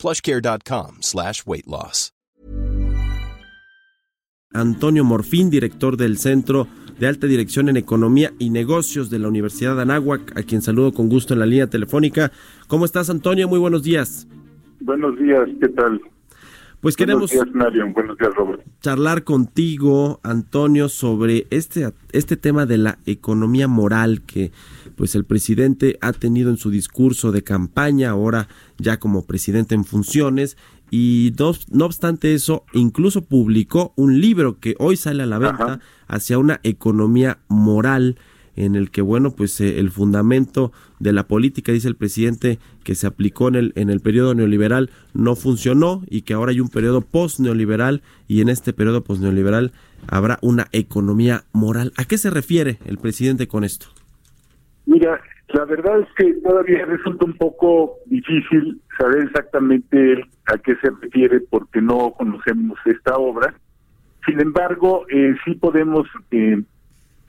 plushcare.com slash weight loss. Antonio Morfín, director del Centro de Alta Dirección en Economía y Negocios de la Universidad de Anáhuac, a quien saludo con gusto en la línea telefónica. ¿Cómo estás, Antonio? Muy buenos días. Buenos días, ¿qué tal? Pues queremos Buenos días, Marion. Buenos días, Robert. charlar contigo, Antonio, sobre este, este tema de la economía moral que pues el presidente ha tenido en su discurso de campaña, ahora ya como presidente en funciones, y no, no obstante eso, incluso publicó un libro que hoy sale a la venta Ajá. hacia una economía moral en el que bueno pues eh, el fundamento de la política dice el presidente que se aplicó en el en el periodo neoliberal no funcionó y que ahora hay un periodo post neoliberal y en este periodo post neoliberal habrá una economía moral a qué se refiere el presidente con esto Mira, la verdad es que todavía resulta un poco difícil saber exactamente a qué se refiere porque no conocemos esta obra. Sin embargo, eh, sí podemos eh,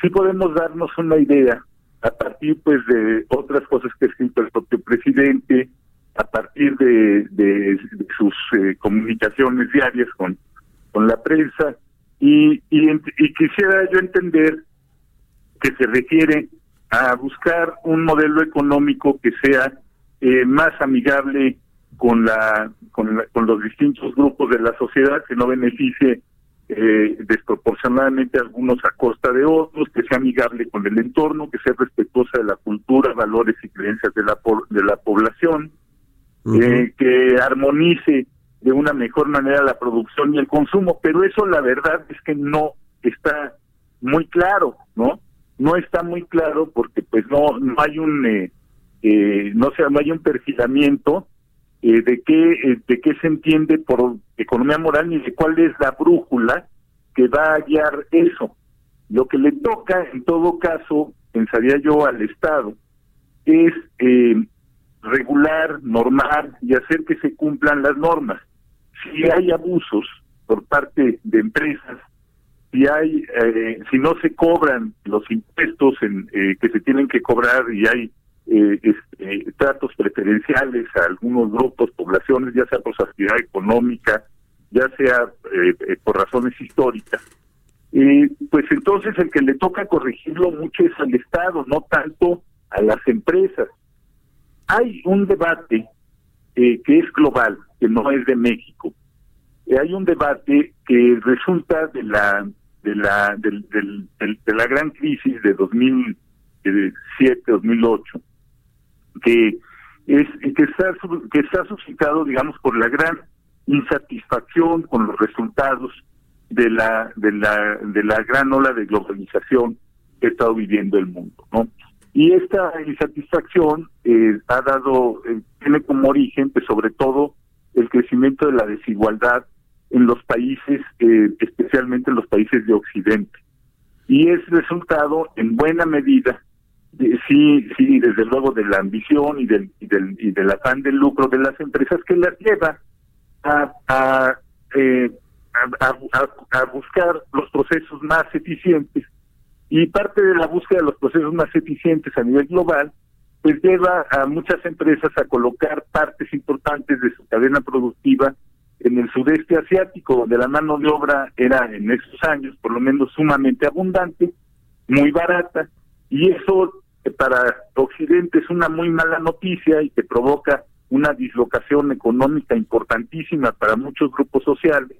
sí podemos darnos una idea a partir pues de otras cosas que ha escrito el propio presidente, a partir de, de- sus eh, comunicaciones diarias con, con la prensa y, y, y quisiera yo entender que se refiere a buscar un modelo económico que sea eh, más amigable con la, con la- con los distintos grupos de la sociedad que no beneficie eh, desproporcionadamente a algunos a costa de otros que sea amigable con el entorno que sea respetuosa de la cultura valores y creencias de la de la población eh, que armonice de una mejor manera la producción y el consumo, pero eso la verdad es que no está muy claro, ¿no? No está muy claro porque pues no no hay un eh, eh, no sé, no hay un perfilamiento eh, de qué eh, de qué se entiende por economía moral ni de cuál es la brújula que va a guiar eso. Lo que le toca, en todo caso, pensaría yo al Estado, es regular, normar y hacer que se cumplan las normas. Si hay abusos por parte de empresas, si hay, eh, si no se cobran los impuestos en, eh, que se tienen que cobrar y hay eh, este, tratos preferenciales a algunos grupos, poblaciones, ya sea por su actividad económica, ya sea eh, eh, por razones históricas, pues entonces el que le toca corregirlo mucho es al Estado, no tanto a las empresas. Hay un debate eh, que es global, que no es de México. Hay un debate que resulta de la de la del, del- del- de la gran crisis de 2007 2008 que es que está que está suscitado digamos por la gran insatisfacción con los resultados de la de la de la gran ola de globalización que ha estado viviendo el mundo no y esta insatisfacción eh, ha dado eh, tiene como origen pues sobre todo el crecimiento de la desigualdad en los países eh, especialmente en los países de occidente. Y es resultado en buena medida de- sí sí desde luego de la ambición y del y del y del afán del lucro de las empresas que las lleva a a, eh, a, a- a- a buscar los procesos más eficientes. Y parte de la búsqueda de los procesos más eficientes a nivel global pues lleva a muchas empresas a colocar partes importantes de su cadena productiva en el sudeste asiático donde la mano de obra era en esos años por lo menos sumamente abundante muy barata y eso eh, para Occidente es una muy mala noticia y que provoca una dislocación económica importantísima para muchos grupos sociales,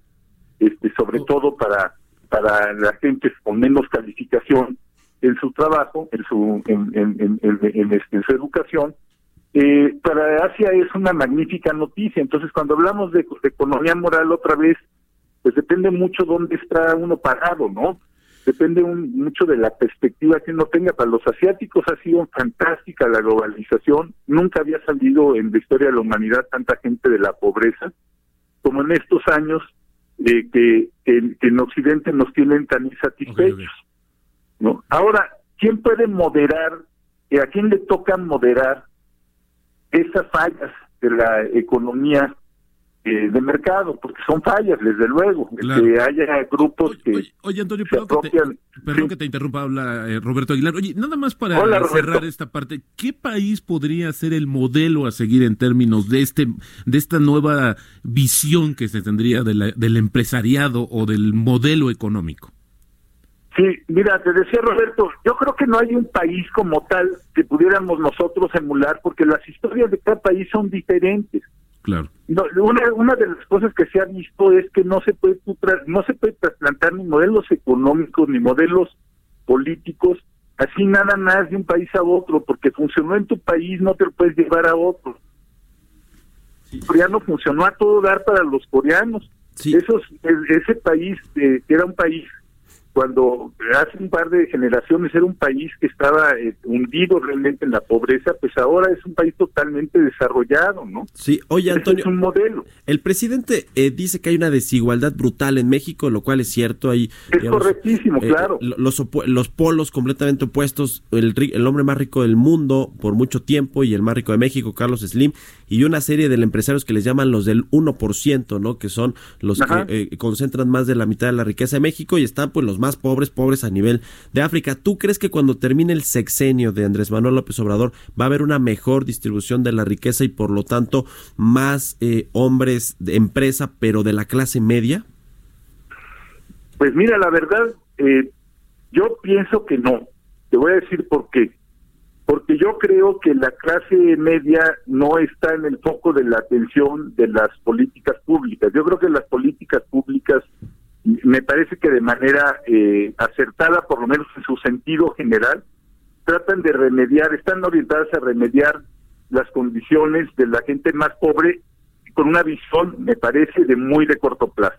este, sobre todo para para la gente con menos calificación en su trabajo, en su en, en, en, en- en, este, en su educación. Eh, para Asia es una magnífica noticia. Entonces, cuando hablamos de, de economía moral otra vez, pues depende mucho dónde está uno parado, ¿no? Depende un- mucho de la perspectiva que uno tenga. Para los asiáticos ha sido fantástica la globalización. Nunca había salido en la historia de la humanidad tanta gente de la pobreza como en estos años eh, que, en Occidente nos tienen tan insatisfechos. ¿no? Ahora, ¿quién puede moderar? ¿A quién le toca moderar esas fallas de la economía eh, de mercado, porque son fallas, desde luego, que haya grupos que oye, Antonio, perdón, que te, interrumpa, habla eh, Roberto Aguilar. Oye, nada más para cerrar esta parte, ¿qué país podría ser el modelo a seguir en términos de este de esta nueva visión que se tendría del empresariado o del modelo económico? Sí, mira, te decía Roberto, yo creo que no hay un país como tal que pudiéramos nosotros emular, porque las historias de cada país son diferentes. Claro. No, una, una de las cosas que se ha visto es que no se puede no se puede trasplantar ni modelos económicos ni modelos políticos así nada más de un país a otro, porque funcionó en tu país, no te lo puedes llevar a otro. El coreano funcionó a todo dar para los coreanos. Esos, e, ese país, eh, que era un país cuando hace un par de generaciones era un país que estaba eh, hundido realmente en la pobreza, pues ahora es un país totalmente desarrollado, ¿no? Sí, oye Antonio, es un modelo. El presidente eh, dice que hay una desigualdad brutal en México, lo cual es cierto. Hay, es correctísimo, eh, claro. Los, los polos completamente opuestos, el, el hombre más rico del mundo por mucho tiempo y el más rico de México, Carlos Slim, y una serie de empresarios que les llaman los del 1%, ¿no? Que son los que concentran más de la mitad de la riqueza de México y están pues los más pobres, pobres a nivel de África. ¿Tú crees que cuando termine el sexenio de Andrés Manuel López Obrador va a haber una mejor distribución de la riqueza y por lo tanto más eh, hombres de empresa, pero de la clase media? Pues mira, la verdad, eh, yo pienso que no. Te voy a decir por qué. Porque yo creo que la clase media no está en el foco de la atención de las políticas públicas. Yo creo que las políticas públicas me parece que de manera eh, acertada, por lo menos en su sentido general, tratan de remediar, están orientadas a remediar las condiciones de la gente más pobre con una visión, me parece, de muy de corto plazo.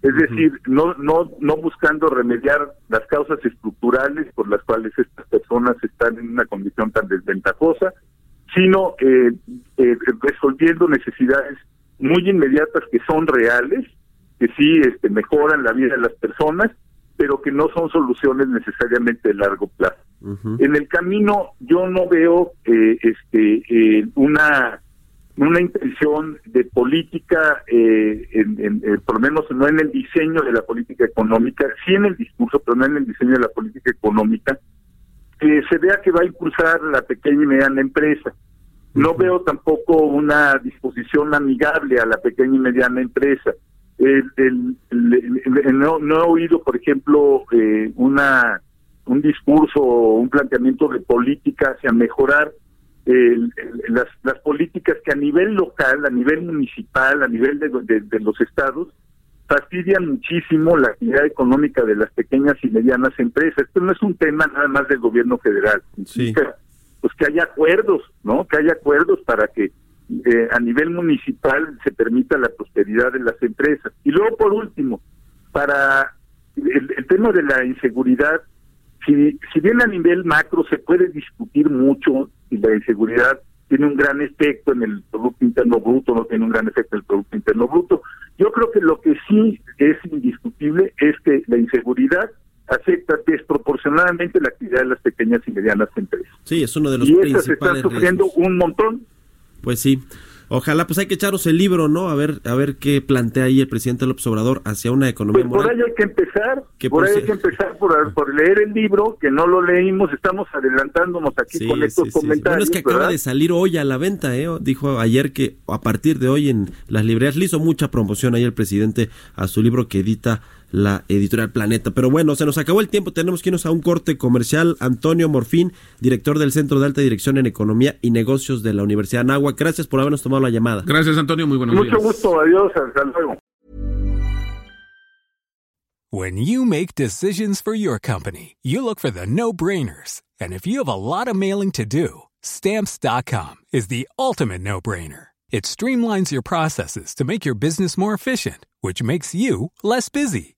Es decir, no, no, no buscando remediar las causas estructurales por las cuales estas personas están en una condición tan desventajosa, sino eh, eh, resolviendo necesidades muy inmediatas que son reales que sí este, mejoran la vida de las personas, pero que no son soluciones necesariamente de largo plazo. En el camino yo no veo eh, este eh, una una intención de política, eh, en, eh, por lo menos no en el diseño de la política económica, sí en el discurso, pero no en el diseño de la política económica, que se vea que va a impulsar la pequeña y mediana empresa. No veo tampoco una disposición amigable a la pequeña y mediana empresa el, no, no, he oído, por ejemplo, eh, una un discurso o un planteamiento de política hacia mejorar las, las políticas que a nivel local, a nivel municipal, a nivel de, de, los estados, fastidian muchísimo la actividad económica de las pequeñas y medianas empresas. Esto no es un tema nada más del gobierno federal. Sí. Pues que haya acuerdos, ¿no? Que haya acuerdos para que eh, a nivel municipal se permita la prosperidad de las empresas. Y luego, por último, para el, tema de la inseguridad, si, si bien a nivel macro se puede discutir mucho si la inseguridad tiene un gran efecto en el Producto Interno Bruto, no tiene un gran efecto en el Producto Interno Bruto, yo creo que lo que sí es indiscutible es que la inseguridad afecta desproporcionadamente la actividad de las pequeñas y medianas empresas. Sí, es uno de los y principales esas están sufriendo un montón pues sí. Ojalá, pues hay que echaros el libro, ¿no? A ver, a ver qué plantea ahí el presidente López Obrador hacia una economía pues por ahí hay que empezar, por, ahí hay que empezar por, leer el libro, que no lo leímos, estamos adelantándonos aquí con estos comentarios. Bueno, es que acaba de salir hoy a la venta, ¿eh? Dijo ayer que a partir de hoy en las librerías le hizo mucha promoción ahí el presidente a su libro que edita la editorial Planeta. Pero bueno, se nos acabó el tiempo, tenemos que irnos a un corte comercial. Antonio Morfín, director del Centro de Alta Dirección en Economía y Negocios de la Universidad de Anáhuac. Gracias por habernos tomado la llamada. Gracias, Antonio. Muy buenos días. Mucho gusto. Adiós. Hasta luego. When you make decisions for your company, you look for the no-brainers. And if you have a lot of mailing to do, stamps.com is the ultimate no-brainer. It streamlines your processes to make your business more efficient, which makes you less busy.